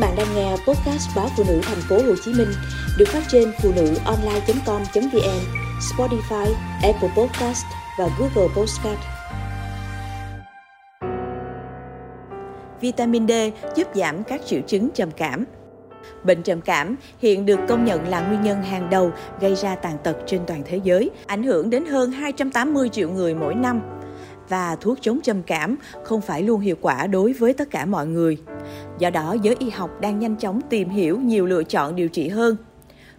bạn đang nghe podcast báo phụ nữ thành phố Hồ Chí Minh được phát trên phụ nữ online.com.vn, Spotify, Apple Podcast và Google Podcast. Vitamin D giúp giảm các triệu chứng trầm cảm. Bệnh trầm cảm hiện được công nhận là nguyên nhân hàng đầu gây ra tàn tật trên toàn thế giới, ảnh hưởng đến hơn 280 triệu người mỗi năm và thuốc chống trầm cảm không phải luôn hiệu quả đối với tất cả mọi người. Do đó, giới y học đang nhanh chóng tìm hiểu nhiều lựa chọn điều trị hơn.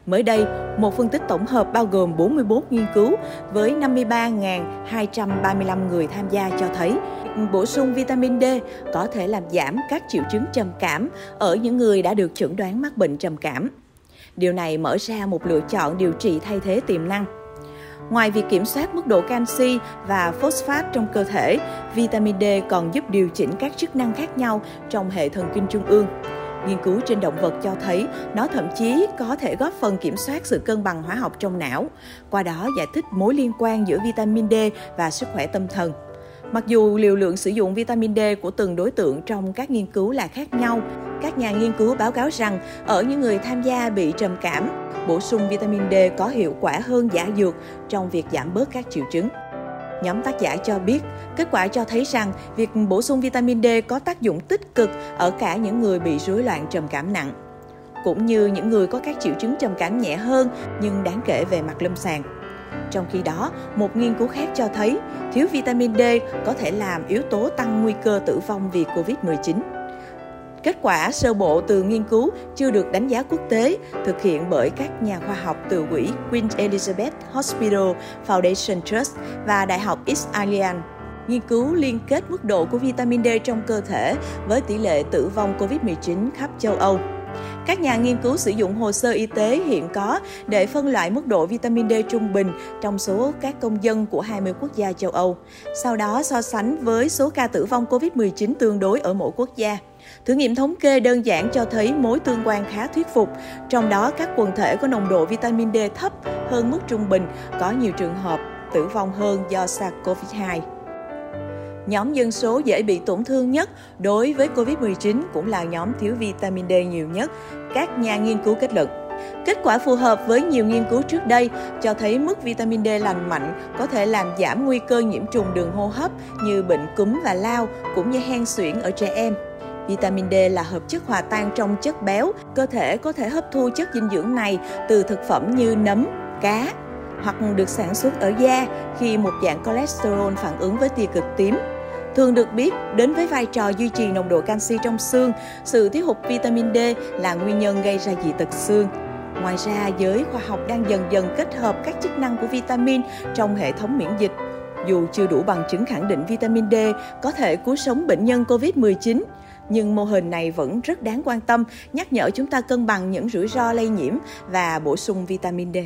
Mới đây, một phân tích tổng hợp bao gồm 44 nghiên cứu với 53.235 người tham gia cho thấy bổ sung vitamin D có thể làm giảm các triệu chứng trầm cảm ở những người đã được chẩn đoán mắc bệnh trầm cảm. Điều này mở ra một lựa chọn điều trị thay thế tiềm năng. Ngoài việc kiểm soát mức độ canxi và phosphat trong cơ thể, vitamin D còn giúp điều chỉnh các chức năng khác nhau trong hệ thần kinh trung ương. Nghiên cứu trên động vật cho thấy nó thậm chí có thể góp phần kiểm soát sự cân bằng hóa học trong não, qua đó giải thích mối liên quan giữa vitamin D và sức khỏe tâm thần. Mặc dù liều lượng sử dụng vitamin D của từng đối tượng trong các nghiên cứu là khác nhau, các nhà nghiên cứu báo cáo rằng ở những người tham gia bị trầm cảm, bổ sung vitamin D có hiệu quả hơn giả dược trong việc giảm bớt các triệu chứng. Nhóm tác giả cho biết, kết quả cho thấy rằng việc bổ sung vitamin D có tác dụng tích cực ở cả những người bị rối loạn trầm cảm nặng, cũng như những người có các triệu chứng trầm cảm nhẹ hơn nhưng đáng kể về mặt lâm sàng. Trong khi đó, một nghiên cứu khác cho thấy thiếu vitamin D có thể làm yếu tố tăng nguy cơ tử vong vì COVID-19. Kết quả sơ bộ từ nghiên cứu chưa được đánh giá quốc tế, thực hiện bởi các nhà khoa học từ quỹ Queen Elizabeth Hospital Foundation Trust và Đại học East Anglia. Nghiên cứu liên kết mức độ của vitamin D trong cơ thể với tỷ lệ tử vong COVID-19 khắp châu Âu. Các nhà nghiên cứu sử dụng hồ sơ y tế hiện có để phân loại mức độ vitamin D trung bình trong số các công dân của 20 quốc gia châu Âu. Sau đó so sánh với số ca tử vong COVID-19 tương đối ở mỗi quốc gia. Thử nghiệm thống kê đơn giản cho thấy mối tương quan khá thuyết phục, trong đó các quần thể có nồng độ vitamin D thấp hơn mức trung bình có nhiều trường hợp tử vong hơn do SARS-CoV-2. Nhóm dân số dễ bị tổn thương nhất đối với COVID-19 cũng là nhóm thiếu vitamin D nhiều nhất, các nhà nghiên cứu kết luận. Kết quả phù hợp với nhiều nghiên cứu trước đây cho thấy mức vitamin D lành mạnh có thể làm giảm nguy cơ nhiễm trùng đường hô hấp như bệnh cúm và lao cũng như hen suyễn ở trẻ em. Vitamin D là hợp chất hòa tan trong chất béo, cơ thể có thể hấp thu chất dinh dưỡng này từ thực phẩm như nấm, cá hoặc được sản xuất ở da khi một dạng cholesterol phản ứng với tia cực tím. Thường được biết đến với vai trò duy trì nồng độ canxi trong xương, sự thiếu hụt vitamin D là nguyên nhân gây ra dị tật xương. Ngoài ra, giới khoa học đang dần dần kết hợp các chức năng của vitamin trong hệ thống miễn dịch. Dù chưa đủ bằng chứng khẳng định vitamin D có thể cứu sống bệnh nhân COVID-19, nhưng mô hình này vẫn rất đáng quan tâm, nhắc nhở chúng ta cân bằng những rủi ro lây nhiễm và bổ sung vitamin D.